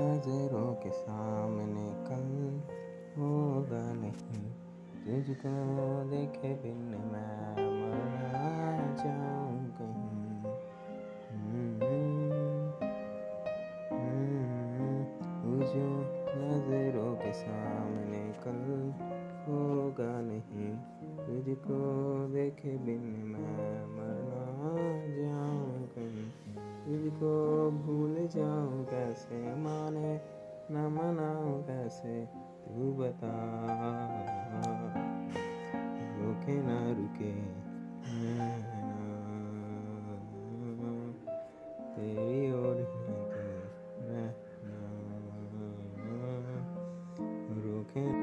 नज़रों के सामने कल होगा नहीं। तुझको देखे बिन मैं मरा जाऊँ कहीं जो नज़रों के सामने कल होगा नहीं। तुझको देखे बिन मैं भूल जाऊँ कैसे माने, न मनाऊं कैसे तू बता। रुके ना, रुके तेरी ओर रहना। रुके